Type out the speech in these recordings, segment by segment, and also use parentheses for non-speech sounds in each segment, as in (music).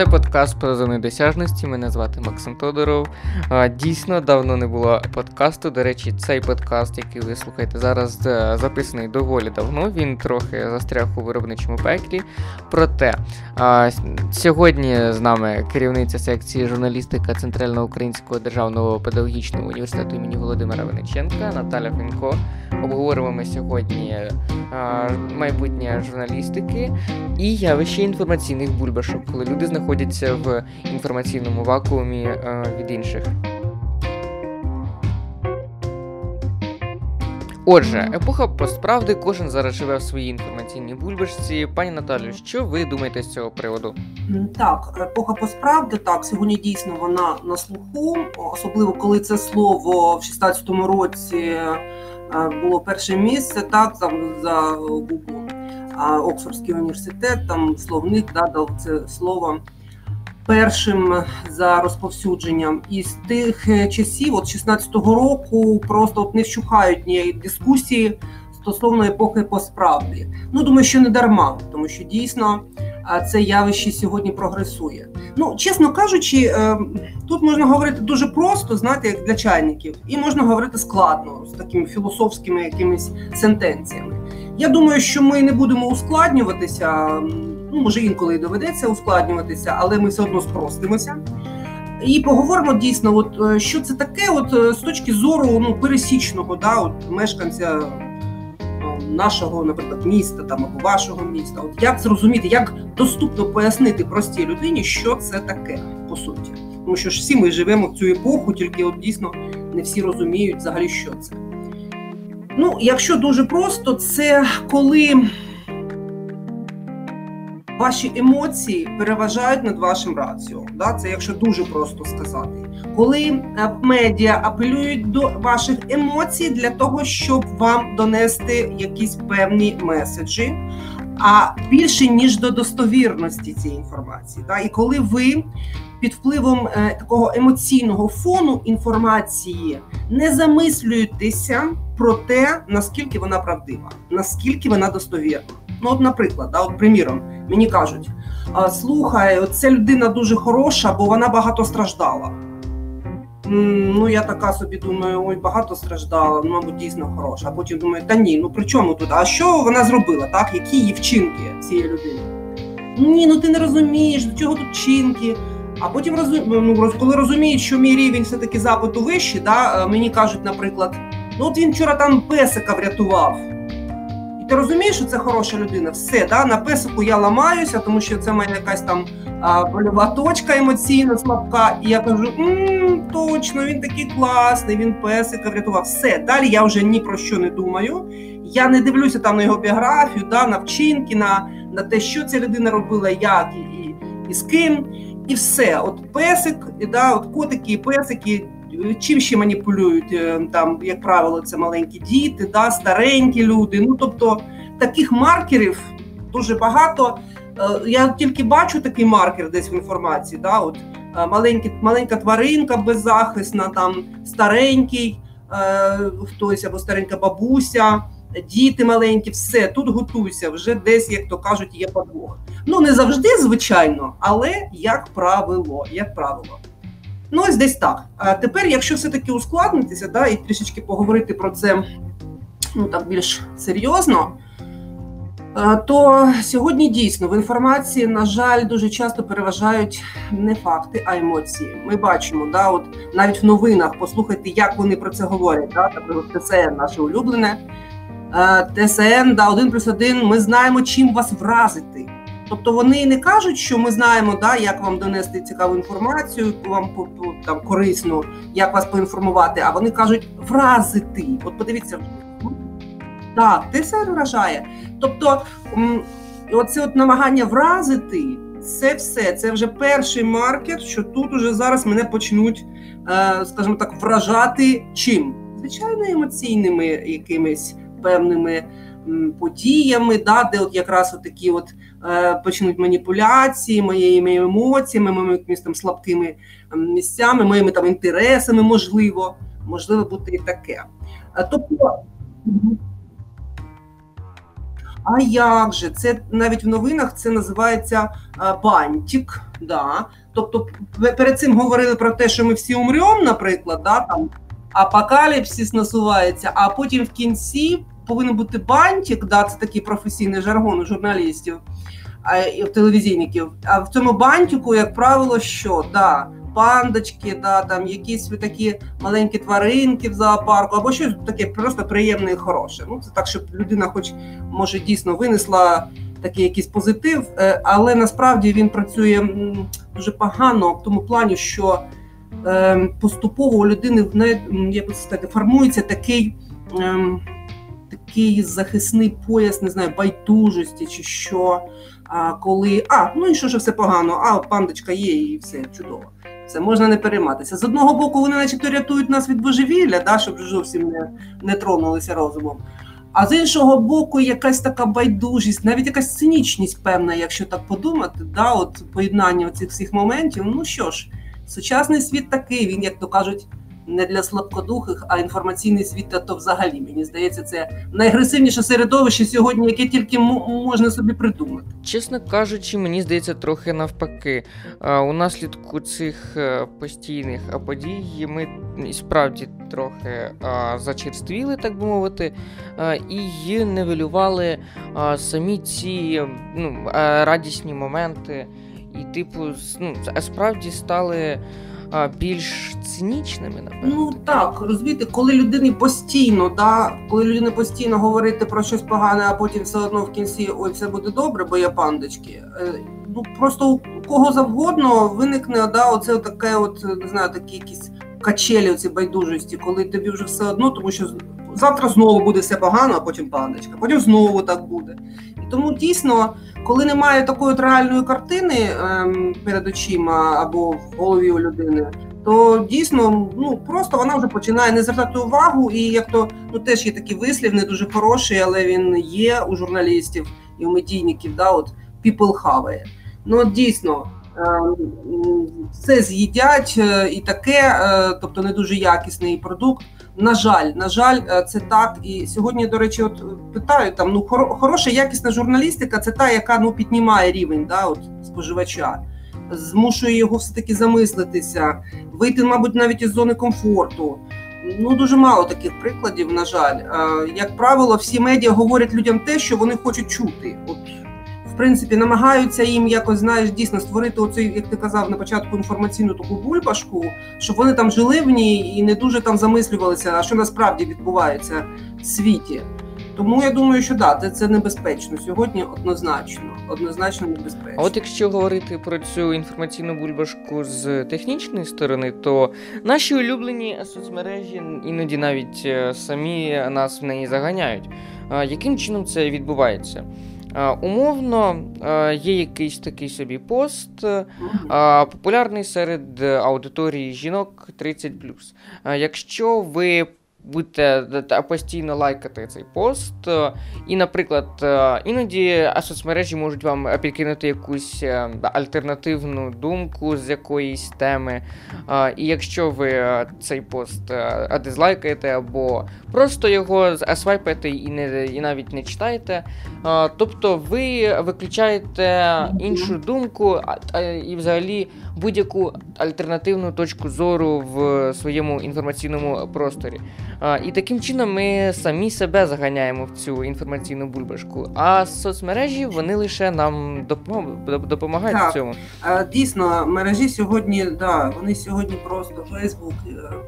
Це подкаст про зони досяжності. Мене звати Максим Тодоров. Дійсно, давно не було подкасту. До речі, цей подкаст, який ви слухаєте зараз, е, записаний доволі давно. Він трохи застряг у виробничому пеклі. Проте сьогодні з нами керівниця секції журналістика Центрального українського державного педагогічного університету імені Володимира Вениченка Наталя Фінько. Обговоримо ми сьогодні майбутнє журналістики і явище інформаційних бульбашок, коли люди знаходяться в інформаційному вакуумі від інших. Отже, епоха постправди, кожен зараз живе в своїй інформаційній бульбашці. Пані Наталю, що ви думаєте з цього приводу? Так, епоха постправди, так сьогодні дійсно вона на слуху, особливо коли це слово в 16-му році Е, було перше місце, так там за Google, Оксфордський університет, там словник да, дав це слово першим за розповсюдженням. І з тих часів, от 16-го року, просто от не вщухають ніякі дискусії стосовно епохи посправді. Ну думаю, що не дарма, тому що дійсно це явище сьогодні прогресує. Ну, чесно кажучи, е, тут можна говорити дуже просто, знаєте, як для чайників, і можна говорити складно з такими філософськими якимись сентенціями. Я думаю, що ми не будемо ускладнюватися. Ну, може, інколи і доведеться ускладнюватися, але ми все одно спростимося. І поговоримо дійсно, от е, що це таке, от е, з точки зору ну пересічного, да, от мешканця нашого, наприклад, міста там або вашого міста. От як зрозуміти, як доступно пояснити простій людині, що це таке по суті, тому що ж всі ми живемо в цю епоху, тільки от дійсно не всі розуміють взагалі, що це. Ну, якщо дуже просто, це коли ваші емоції переважають над вашим раціо. Да? Це якщо дуже просто сказати. Коли е, медіа апелюють до ваших емоцій для того, щоб вам донести якісь певні меседжі, а більше ніж до достовірності цієї інформації. Да? І коли ви під впливом е, такого емоційного фону інформації не замислюєтеся про те, наскільки вона правдива, наскільки вона достовірна. Ну, от, наприклад, да, от приміром, мені кажуть: слухай, ця людина дуже хороша, бо вона багато страждала. Ну, я така собі думаю, ой, багато страждала, ну, мабуть, дійсно хороша. А потім думаю, та ні, ну при чому тут? А що вона зробила? так? Які її вчинки цієї людини? Ні, ну ти не розумієш, до чого тут вчинки. А потім ну, коли розуміють, що мій рівень все-таки запиту вищий, да, мені кажуть, наприклад, ну от він вчора там песика врятував. Ти розумієш, що це хороша людина? Все, да, на песику я ламаюся, тому що це мене якась там а, больова точка емоційна, слабка. І я кажу: М, точно, він такий класний, він песика врятував. Все, далі я вже ні про що не думаю. Я не дивлюся там на його біографію, да, на вчинки, на на те, що ця людина робила, як і, і, і з ким. І все. От песик, і, да, от котики і песики чим ще маніпулюють е, там, як правило, це маленькі діти, да, старенькі люди. Ну тобто таких маркерів дуже багато. Е, я тільки бачу такий маркер десь в інформації. Да, от е, маленькі, маленька тваринка беззахисна, там старенький хтось або старенька бабуся. Діти маленькі, все тут готуйся, вже десь, як то кажуть, є подвох. Ну не завжди, звичайно, але як правило, як правило. Ну, ось десь так. А тепер, якщо все-таки ускладнитися, да, і трішечки поговорити про це ну, так більш серйозно, то сьогодні дійсно в інформації, на жаль, дуже часто переважають не факти, а емоції. Ми бачимо, да, от навіть в новинах послухайте, як вони про це говорять. Да, Наприклад, ТСН наше улюблене. ТСН да, один плюс один, ми знаємо, чим вас вразити. Тобто вони не кажуть, що ми знаємо, да, як вам донести цікаву інформацію, вам там корисну, як вас поінформувати, а вони кажуть вразити. От подивіться, так, ти все вражає. Тобто, оце от намагання вразити, це все. Це вже перший маркер, що тут уже зараз мене почнуть, е, скажімо так, вражати чим? Звичайно, емоційними якимись певними подіями, да, де от якраз от такі от е, почнуть маніпуляції моїми емоціями, моїми якимись там слабкими місцями, моїми там інтересами, можливо, можливо бути і таке. Тобто А як же? Це навіть в новинах це називається бантик. Да. Тобто перед цим говорили про те, що ми всі умремо, наприклад, да, там апокаліпсис насувається, а потім в кінці повинен бути бантик, да, це такий професійний жаргон у журналістів і телевізійників. А в цьому бантику, як правило, що да, пандочки, да, там якісь такі маленькі тваринки в зоопарку, або щось таке просто приємне і хороше. Ну це так, щоб людина, хоч може дійсно винесла такий якийсь позитив, е, але насправді він працює дуже погано в тому плані, що е, поступово у людини би сказати, формується такий. Такий захисний пояс, не знаю, байдужості чи що. А коли а, ну і що ж все погано, а пандочка є, і все чудово. Все можна не перейматися. З одного боку, вони, начебто, рятують нас від божевілля, да, щоб зовсім не не тронулися розумом. А з іншого боку, якась така байдужість, навіть якась цинічність, певна, якщо так подумати, да, от поєднання цих всіх моментів. Ну що ж, сучасний світ такий, він, як то кажуть, не для слабкодухих, а інформаційний світ, та то взагалі мені здається, це найагресивніше середовище сьогодні, яке тільки можна собі придумати. Чесно кажучи, мені здається, трохи навпаки. У наслідку цих е, постійних подій ми справді трохи зачерствіли, так би мовити, і нивелювали самі ці ну, радісні моменти. І, типу, ну, справді стали більш цинічними, напевно. Ну так, розумієте, коли людині постійно, да, коли людина постійно говорити про щось погане, а потім все одно в кінці ой, все буде добре, бо є пандочки. Е, ну просто у кого завгодно виникне да, оце таке, от не знаю, такі якісь качелі ці байдужості, коли тобі вже все одно, тому що завтра знову буде все погано, а потім пандочка, потім знову так буде. Тому дійсно, коли немає такої от реальної картини ем, перед очима або в голові у людини, то дійсно ну просто вона вже починає не звертати увагу, і як то ну теж є такий вислів, не дуже хороший, але він є у журналістів і у медійників. Да, от people хаває. Ну дійсно. Ем, все з'їдять е, і таке, е, тобто не дуже якісний продукт. На жаль, на жаль, е, це так. І сьогодні, до речі, от питають там ну хороша якісна журналістика це та, яка ну піднімає рівень да, от, споживача, змушує його все таки замислитися, вийти, мабуть, навіть із зони комфорту. Ну дуже мало таких прикладів. На жаль, як правило, всі медіа говорять людям те, що вони хочуть чути. От принципі намагаються їм якось знаєш дійсно створити оцей, як ти казав на початку інформаційну таку бульбашку, щоб вони там жили в ній і не дуже там замислювалися, а що насправді відбувається в світі. Тому я думаю, що да, це, це небезпечно сьогодні. Однозначно, однозначно небезпечно. А От якщо говорити про цю інформаційну бульбашку з технічної сторони, то наші улюблені соцмережі іноді навіть е, самі нас в неї заганяють. Яким чином це відбувається? Умовно, є якийсь такий собі пост, популярний серед аудиторії жінок 30. Якщо ви будете постійно лайкати цей пост. І, наприклад, іноді соцмережі можуть вам підкинути якусь е, альтернативну думку з якоїсь теми. І якщо ви цей пост е, дизлайкаєте або просто його свайпаєте і не і навіть не читаєте, тобто ви виключаєте іншу думку і взагалі будь-яку альтернативну точку зору в своєму інформаційному просторі. І таким чином ми самі себе заганяємо в цю інформаційну бульбашку. А соцмережі вони лише нам допомагають так. в цьому. Дійсно, мережі сьогодні, да, вони сьогодні просто Фейсбук,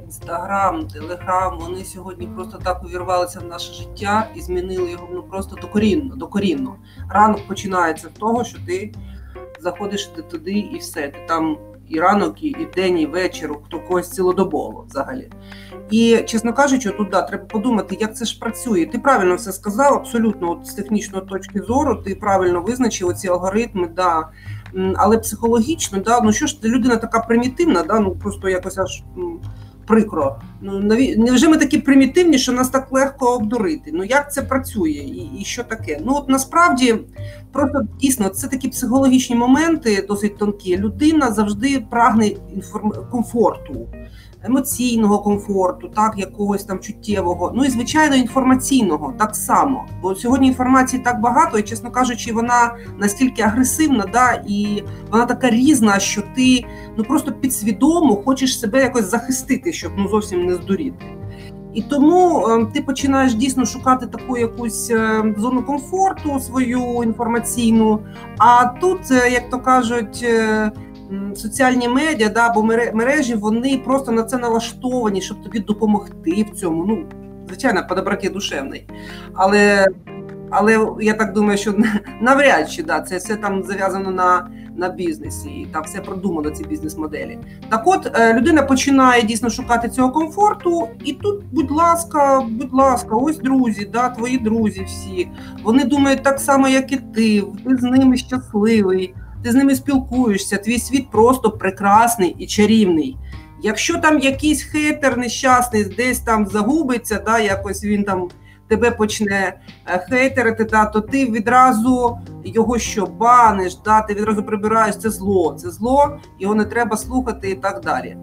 Інстаграм, Телеграм. Вони сьогодні просто так увірвалися в наше життя і змінили його ну просто докорінно. докорінно. Ранок починається з того, що ти заходиш ти туди і все. Ти там і ранок, і день, і вечір, хто когось цілодобово взагалі. І, чесно кажучи, тут да, треба подумати, як це ж працює. Ти правильно все сказав, абсолютно от з технічної точки зору, ти правильно визначив ці алгоритми, да. але психологічно, да, ну що ж людина така примітивна, да, ну просто якось аж прикро. Ну наві... невже ми такі примітивні, що нас так легко обдурити? Ну як це працює, і і що таке? Ну от насправді просто дійсно це такі психологічні моменти, досить тонкі. Людина завжди прагне інформ... комфорту. Емоційного комфорту, так якогось там чуттєвого, ну і звичайно інформаційного так само. Бо сьогодні інформації так багато, і чесно кажучи, вона настільки агресивна, да, і вона така різна, що ти ну просто підсвідомо хочеш себе якось захистити, щоб ну зовсім не здуріти. І тому е, ти починаєш дійсно шукати таку якусь е, зону комфорту свою інформаційну. А тут, е, як то кажуть, соціальні медіа, да, або мережі, вони просто на це налаштовані, щоб тобі допомогти в цьому. Ну, звичайно, по доброті душевний. Але але я так думаю, що (laughs) навряд чи да, це все там зав'язано на на бізнесі, і там все продумано, ці бізнес-моделі. Так от е, людина починає дійсно шукати цього комфорту, і тут, будь ласка, будь ласка, ось друзі, да, твої друзі всі. Вони думають так само, як і ти, ти з ними щасливий ти з ними спілкуєшся, твій світ просто прекрасний і чарівний. Якщо там якийсь хейтер нещасний десь там загубиться, да, якось він там тебе почне е, хейтерити, да, то ти відразу його що баниш, да, ти відразу прибираєш це зло, це зло, його не треба слухати і так далі.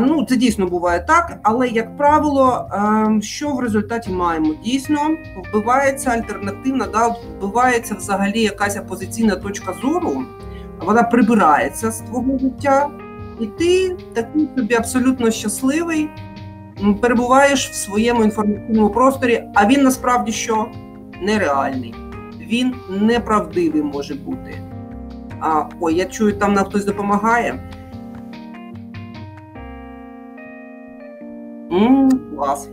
Ну, це дійсно буває так, але як правило, ем, що в результаті маємо? Дійсно, вбивається альтернативна, да, вбивається взагалі якась опозиційна точка зору, вона прибирається з твого життя, і ти такий собі абсолютно щасливий, перебуваєш в своєму інформаційному просторі, а він насправді що нереальний, він неправдивий може бути. А ой, я чую, там нам хтось допомагає. Клас.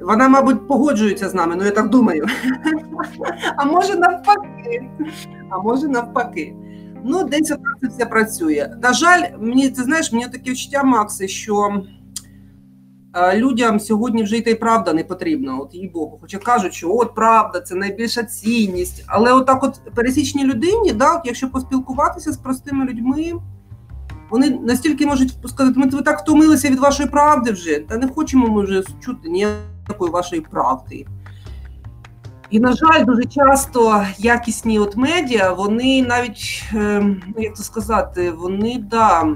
Вона, мабуть, погоджується з нами, ну я так думаю. А може навпаки. А може навпаки. Ну, десь це все працює. На жаль, мені ти знаєш, мені таке відчуття, Макси, що е, людям сьогодні вже й та й правда не потрібна, от їй Богу. Хоча кажуть, що от правда, це найбільша цінність. Але отак, от пересічній людині, да, от якщо поспілкуватися з простими людьми. Вони настільки можуть сказати, ми так втомилися від вашої правди вже, та не хочемо ми вже чути ніякої вашої правди. І, на жаль, дуже часто якісні от медіа, вони навіть, ем, ну як це сказати, вони да,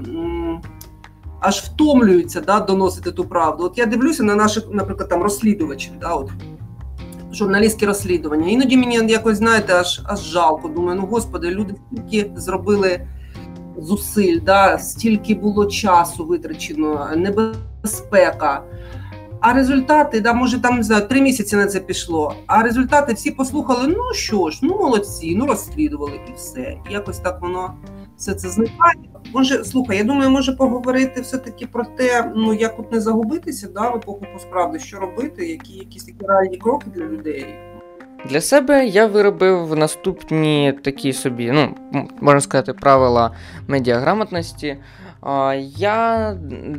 аж втомлюються да, доносити ту правду. От я дивлюся на наших, наприклад, там розслідувачів, да, от, журналістські розслідування. Іноді мені якось, знаєте, аж аж жалко. Думаю, ну господи, люди стільки зробили зусиль, да, стільки було часу витрачено, небезпека. А результати, да, може там не знаю, три місяці на це пішло. А результати всі послухали: ну що ж, ну молодці, ну розслідували і все. І якось так воно все це зникає. Може, слухай, я думаю, може поговорити все-таки про те, ну як от не загубитися, да, в епоху посправди, що робити, які якісь такі реальні кроки для людей. Для себе я виробив наступні такі собі, ну, можна сказати, правила медіаграмотності. Я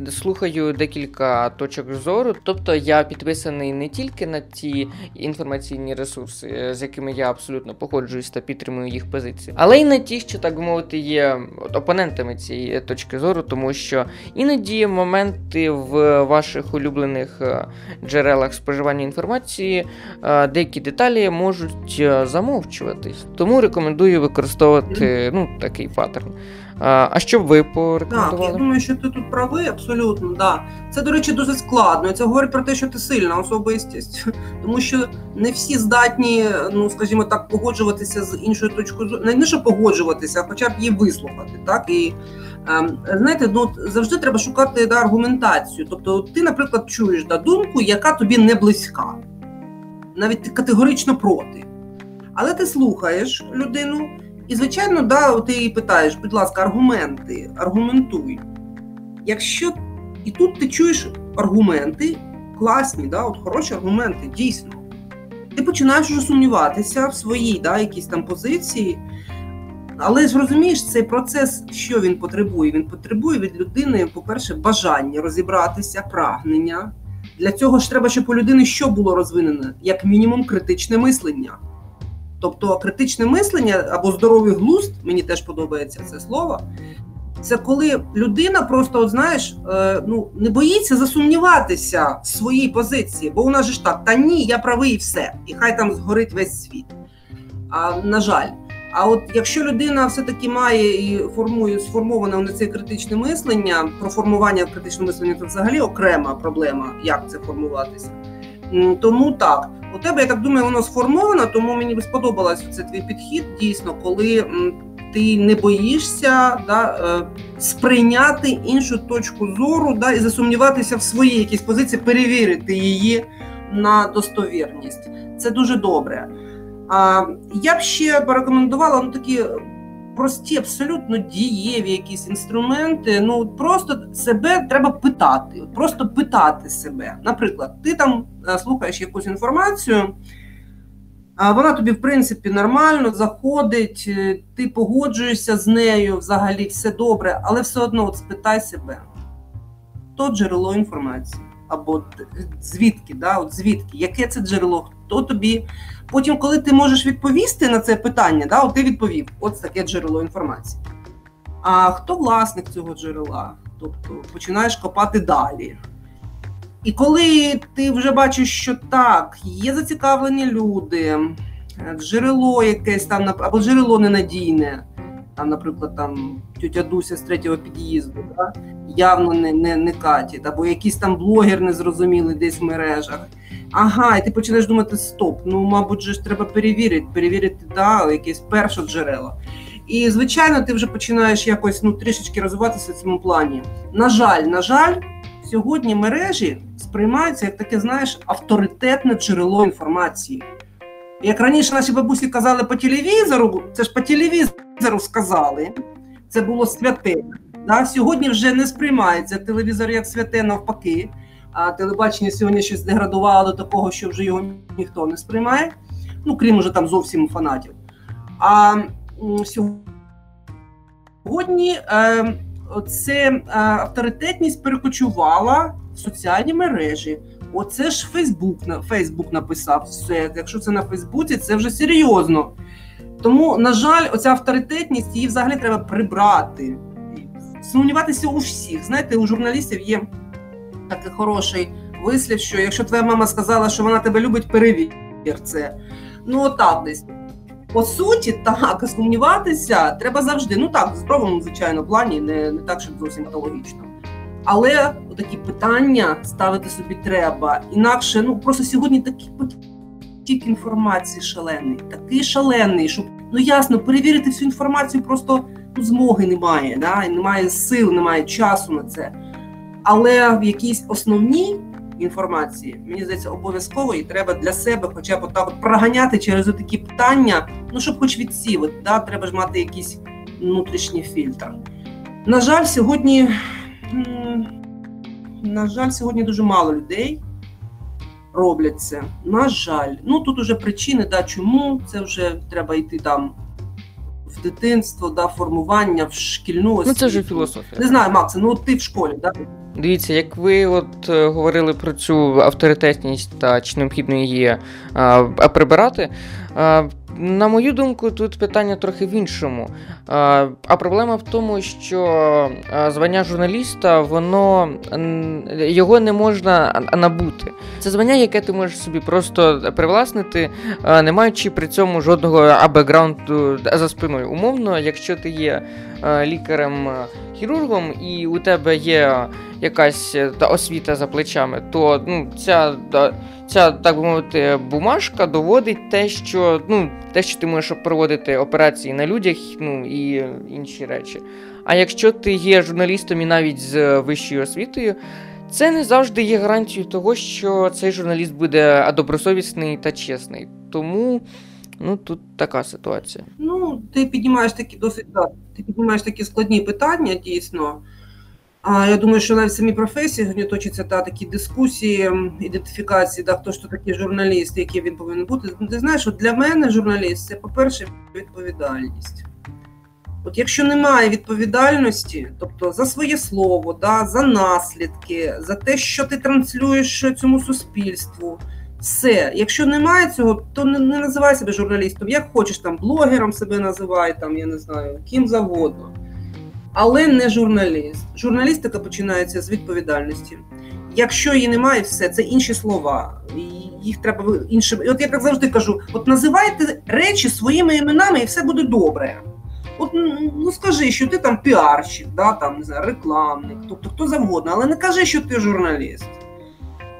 слухаю декілька точок зору, тобто я підписаний не тільки на ті інформаційні ресурси, з якими я абсолютно погоджуюсь та підтримую їх позиції, але й на ті, що так би мовити, є опонентами цієї точки зору, тому що іноді моменти в ваших улюблених е, джерелах споживання інформації, е, деякі деталі можуть е, замовчуватись. Тому рекомендую використовувати ну, такий паттерн. А що б ви порекомендували? Так, Я думаю, що ти тут правий, абсолютно. Да. Це, до речі, дуже складно. Це говорить про те, що ти сильна особистість, (laughs) тому що не всі здатні, ну скажімо так, погоджуватися з іншою точкою зору. Не що погоджуватися, а хоча б її вислухати. Так і ем, знаєте, ну завжди треба шукати да, аргументацію. Тобто, ти, наприклад, чуєш да, думку, яка тобі не близька, навіть ти категорично проти. Але ти слухаєш людину. І, звичайно, да, ти її питаєш, будь ласка, аргументи, аргументуй. Якщо і тут ти чуєш аргументи, класні, да, от хороші аргументи, дійсно. Ти починаєш вже сумніватися в своїй да, якійсь там позиції. Але ж розумієш, цей процес, що він потребує? Він потребує від людини, по-перше, бажання розібратися, прагнення. Для цього ж треба, щоб у людини що було розвинене, як мінімум, критичне мислення. Тобто критичне мислення або здоровий глузд, мені теж подобається це слово. Це коли людина просто, от знаєш, е, ну не боїться засумніватися в своїй позиції, бо у нас же ж так, та ні, я правий і все, і хай там згорить весь світ. А на жаль, А от якщо людина все-таки має і формує сформоване на це критичне мислення, про формування критичного мислення це взагалі окрема проблема, як це формуватися. Тому так, у тебе, я так думаю, воно сформовано, тому мені сподобалось це твій підхід, дійсно, коли ти не боїшся да, е, сприйняти іншу точку зору да, і засумніватися в своїй якійсь позиції, перевірити її на достовірність. Це дуже добре. А я б ще порекомендувала ну, такі прості, абсолютно дієві якісь інструменти. Ну просто себе треба питати, просто питати себе. Наприклад, ти там е, слухаєш якусь інформацію. А вона тобі, в принципі, нормально заходить, е, ти погоджуєшся з нею, взагалі все добре, але все одно от спитай себе, то джерело інформації. Або звідки, да, от звідки, яке це джерело, хто тобі. Потім, коли ти можеш відповісти на це питання, да, от ти відповів, от таке джерело інформації. А хто власник цього джерела? Тобто починаєш копати далі. І коли ти вже бачиш, що так, є зацікавлені люди, джерело якесь там або джерело ненадійне, там, наприклад, там тютя Дуся з третього під'їзду, да? явно не не, не катять, або якийсь там блогер незрозумілий десь в мережах. Ага, і ти починаєш думати: стоп, ну, мабуть, же ж треба перевірити, перевірити да, якесь перше джерело. І, звичайно, ти вже починаєш якось ну, трішечки розвиватися в цьому плані. На жаль, на жаль, сьогодні мережі сприймаються як таке, знаєш, авторитетне джерело інформації. Як раніше наші бабусі казали по телевізору, це ж по телевізору сказали, це було святе. Да? Сьогодні вже не сприймається телевізор як святе навпаки, а телебачення сьогодні щось деградувало до такого, що вже його ніхто не сприймає, ну крім уже там зовсім фанатів. А сьогодні е, це е, авторитетність перекочувала в соціальні мережі. Оце ж Фейсбук Фейсбук написав все. Якщо це на Фейсбуці, це вже серйозно. Тому, на жаль, оця авторитетність її взагалі треба прибрати. Сумніватися у всіх. Знаєте, у журналістів є такий хороший вислів, що якщо твоя мама сказала, що вона тебе любить, перевір це. Ну, отак десь. По суті, так, сумніватися треба завжди. Ну так, в здоровому, звичайно, плані, не не так, щоб зовсім патологічно. Але такі питання ставити собі треба. Інакше, ну просто сьогодні такий потік інформації шалений, такий шалений, що ну ясно, перевірити всю інформацію просто ну, змоги немає, да? і немає сил, немає часу на це. Але в якійсь основній інформації, мені здається, обов'язково і треба для себе, хоча б отак от проганяти через такі питання, ну щоб хоч відсівати, да? треба ж мати якийсь внутрішній фільтр. На жаль, сьогодні. На жаль, сьогодні дуже мало людей роблять це. На жаль, ну тут уже причини, да, чому це вже треба йти там в дитинство, да, формування, в шкільну освіту. Ну це вже філософія. Не знаю, Макс, ну ти в школі, да? Дивіться, як ви от е, говорили про цю авторитетність та чи необхідно її а, прибирати. А, на мою думку, тут питання трохи в іншому. А проблема в тому, що звання журналіста, воно його не можна набути. Це звання, яке ти можеш собі просто привласнити, не маючи при цьому жодного бекграунду за спиною. Умовно, якщо ти є лікарем-хірургом і у тебе є якась освіта за плечами, то ну, ця ця, так би мовити, бумажка доводить те, що ну, те, що ти можеш проводити операції на людях, ну і інші речі. А якщо ти є журналістом і навіть з вищою освітою, це не завжди є гарантією того, що цей журналіст буде добросовісний та чесний. Тому ну тут така ситуація. Ну, ти піднімаєш такі досить да, ти піднімаєш такі складні питання, дійсно. А я думаю, що навіть в самій професії сьогодні точаться та такі дискусії, ідентифікації, да, хто ж то такий журналіст, який він повинен бути. Ти знаєш, от для мене журналіст це, по-перше, відповідальність. От якщо немає відповідальності, тобто за своє слово, да, за наслідки, за те, що ти транслюєш цьому суспільству, все. Якщо немає цього, то не, не називай себе журналістом. Як хочеш, там блогером себе називай, там, я не знаю, ким завгодно але не журналіст. Журналістика починається з відповідальності. Якщо її немає, все це інші слова. Їх треба іншим. От я так завжди кажу: от називайте речі своїми іменами, і все буде добре. От ну скажи, що ти там піарщик, да, там не знаю, рекламник, тобто хто завгодно, але не кажи, що ти журналіст.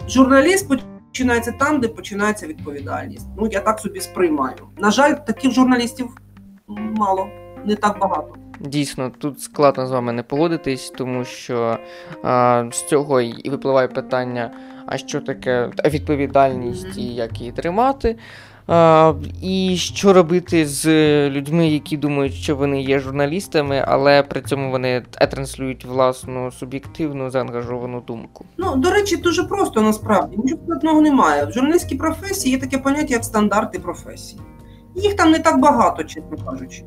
Журналіст починається там, де починається відповідальність. Ну я так собі сприймаю. На жаль, таких журналістів мало, не так багато. Дійсно, тут складно з вами не погодитись, тому що а, з цього і випливає питання: а що таке відповідальність і як її тримати. А, І що робити з людьми, які думають, що вони є журналістами, але при цьому вони транслюють власну суб'єктивну заангажовану думку. Ну до речі, дуже просто насправді нічого складного немає. В журналістській професії є таке поняття, як стандарти професії. Їх там не так багато, чесно кажучи.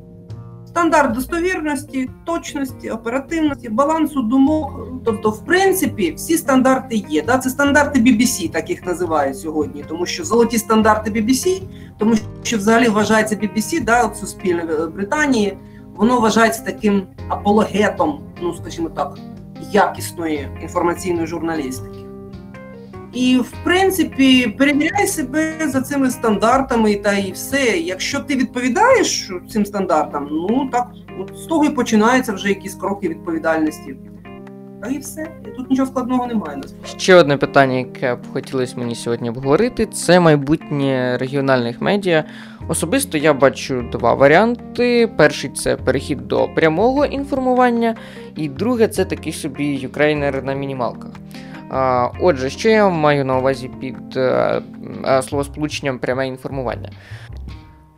Стандарт достовірності, точності, оперативності, балансу думок. Тобто, в принципі, всі стандарти є. Да? Це стандарти BBC, так їх називають сьогодні, тому що золоті стандарти BBC, тому що взагалі вважається BBC, да, от суспільне Британії, воно вважається таким апологетом, ну скажімо так, якісної інформаційної журналістики. І, в принципі, перевіряй себе за цими стандартами та і все. Якщо ти відповідаєш цим стандартам, ну так от з того і починаються вже якісь кроки відповідальності. Та і все. І тут нічого складного немає. Ще одне питання, яке б хотілося мені сьогодні обговорити, це майбутнє регіональних медіа. Особисто я бачу два варіанти: перший це перехід до прямого інформування, і друге це такий собі юкрейнер на мінімалках. Отже, що я маю на увазі під е, е, словосполученням пряме інформування?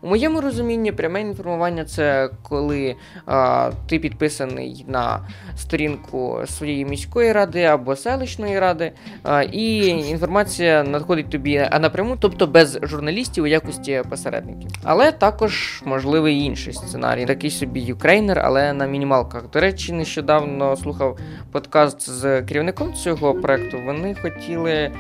У моєму розумінні пряме інформування це коли а, ти підписаний на сторінку своєї міської ради або селищної ради, а, і інформація надходить тобі напряму, тобто без журналістів у якості посередників. Але також можливий інший сценарій, такий собі юкрейнер, але на мінімалках. До речі, нещодавно слухав подкаст з керівником цього проекту. Вони хотіли.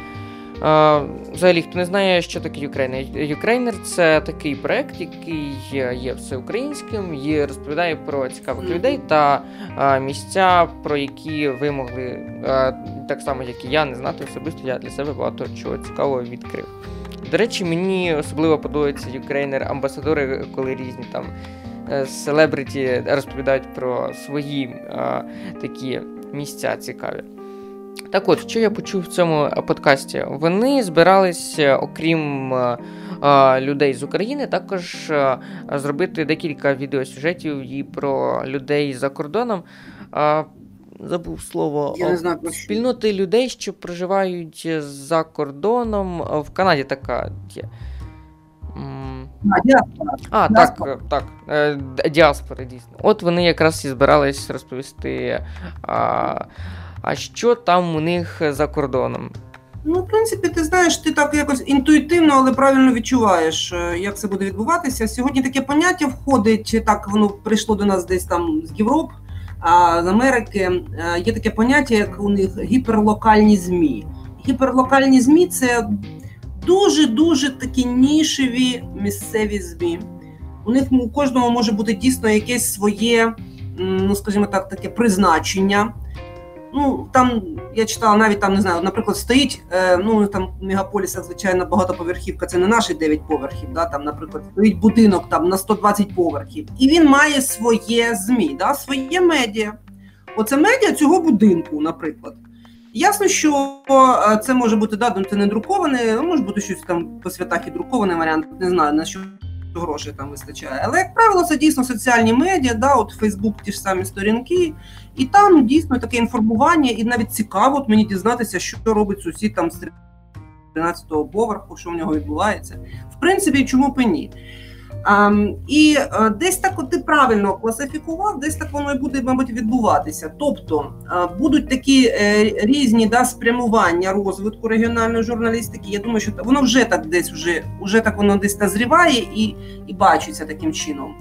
Взагалі, хто не знає, що таке Юкрейнер. Юкрейнер це такий проект, який є всеукраїнським і розповідає про цікавих людей та місця, про які ви могли, так само як і я, не знати особисто. Я для себе багато чого цікавого відкрив. До речі, мені особливо подобається Юкрейнер амбасадори, коли різні там е, селебриті розповідають про свої а, такі місця цікаві. Так от, що я почув в цьому подкасті? Вони збиралися, окрім е, е, людей з України, також е, зробити декілька відеосюжетів і про людей за кордоном. Е, забув слово Я не знаю, спільноти людей, що проживають за кордоном. В Канаді така є. А, діаспора. А, діаспора. так, так. Діаспори, дійсно. От вони якраз і збирались розповісти. А, а що там у них за кордоном? Ну, в принципі, ти знаєш, ти так якось інтуїтивно, але правильно відчуваєш, е, як це буде відбуватися. Сьогодні таке поняття входить, так воно прийшло до нас десь там з Європи, з Америки. Е, є таке поняття, як у них гіперлокальні ЗМІ. Гіперлокальні ЗМІ це дуже-дуже такі нішеві місцеві ЗМІ. У них у кожного може бути дійсно якесь своє, ну скажімо так, таке призначення. Ну там я читала навіть там не знаю, наприклад, стоїть. Е, ну там в звичайно, багатоповерхівка. Це не наші 9 поверхів. Да, там, наприклад, стоїть будинок там на 120 поверхів, і він має своє змі, да, своє медіа. Оце медіа цього будинку, наприклад. Ясно, що е, це може бути да, це не друковане, може бути щось там по святах і друкований варіант. Не знаю на що грошей там вистачає. Але, як правило, це дійсно соціальні медіа, да, от Фейсбук, ті ж самі сторінки, і там дійсно таке інформування, і навіть цікаво от мені дізнатися, що робить сусід там з 13-го поверху, що в нього відбувається. В принципі, чому б і ні? І uh, десь так ти правильно класифікував, десь так воно і буде, мабуть, відбуватися. Тобто uh, будуть такі uh, різні да, спрямування розвитку регіональної журналістики. Я думаю, що воно вже так десь вже, вже так воно десь назріває і і бачиться таким чином.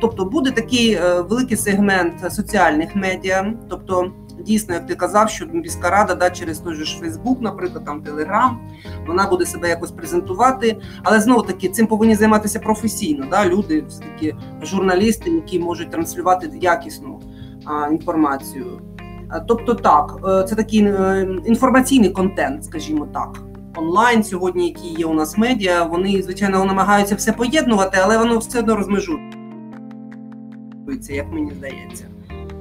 Тобто буде такий е, великий сегмент соціальних медіа, тобто дійсно, як ти казав, що міська рада да, через той же ж Фейсбук, наприклад, там Телеграм, вона буде себе якось презентувати. Але знову таки цим повинні займатися професійно. Да, Люди, все таки журналісти, які можуть транслювати якісну а, інформацію. Е, Тобто, так, е, це такий е, інформаційний контент, скажімо так. Онлайн сьогодні, які є у нас медіа, вони звичайно намагаються все поєднувати, але воно все одно розмежується, як мені здається.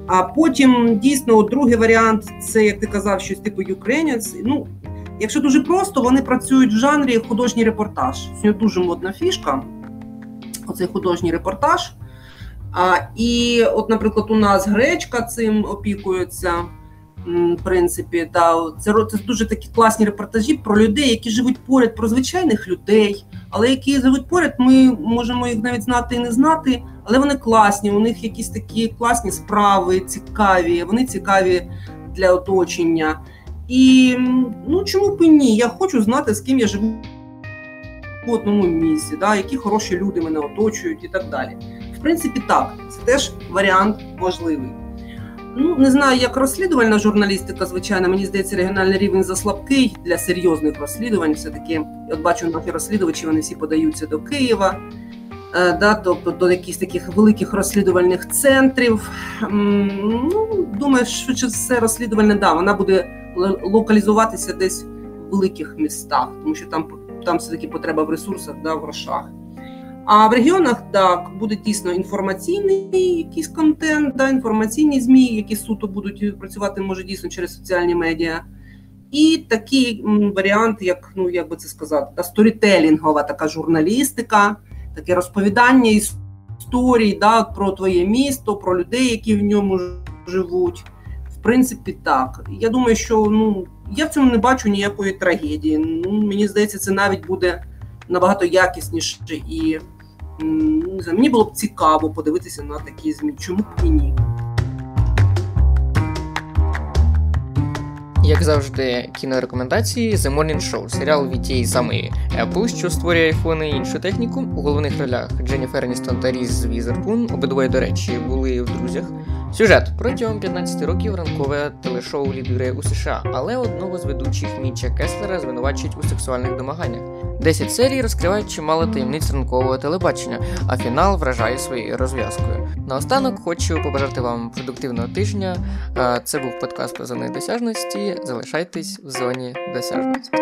А потім дійсно другий варіант це, як ти казав, щось типу Ukrainians. Ну, якщо дуже просто, вони працюють в жанрі художній репортаж. Сьогодні дуже модна фішка. Оцей художній репортаж. А, і, от, наприклад, у нас гречка цим опікується. В принципі, да, це, це дуже такі класні репортажі про людей, які живуть поряд, про звичайних людей, але які живуть поряд, ми можемо їх навіть знати і не знати, але вони класні. У них якісь такі класні справи, цікаві, вони цікаві для оточення. І ну чому б і ні? Я хочу знати, з ким я живу в одному місці, да, які хороші люди мене оточують і так далі. В принципі, так, це теж варіант можливий. Ну, не знаю, як розслідувальна журналістика, звичайно, мені здається, регіональний рівень заслабкий для серйозних розслідувань. Все-таки, я от бачу наші розслідувачі, вони всі подаються до Києва, да, тобто до якихось таких великих розслідувальних центрів. Ну, думаю, швидше все розслідувальне, да, вона буде локалізуватися десь в великих містах, тому що там, там все-таки потреба в ресурсах, да, в грошах. А в регіонах так буде дійсно інформаційний якийсь контент, да, інформаційні змі, які суто будуть працювати, може дійсно через соціальні медіа. І такий варіант, як ну як би це сказати, та сторітелінгова така журналістика, таке розповідання історій да, про твоє місто, про людей, які в ньому живуть. В принципі, так. Я думаю, що ну я в цьому не бачу ніякої трагедії. Ну, мені здається, це навіть буде набагато якісніше і м, не мені було б цікаво подивитися на такі змі. Чому б і ні? Як завжди, кінорекомендації The Morning Show, серіал від тієї самої Apple, що створює айфони і іншу техніку. У головних ролях Дженніфер Еністон та Різ Візерпун, обидвоє, до речі, були в друзях. Сюжет протягом 15 років ранкове телешоу лідирує у США, але одного з ведучих Міча Кеслера звинувачують у сексуальних домаганнях. 10 серій розкривають чимало таємниць ранкового телебачення, а фінал вражає своєю розв'язкою. Наостанок хочу побажати вам продуктивного тижня. Це був подкаст про зони досяжності. Залишайтесь в зоні досяжності.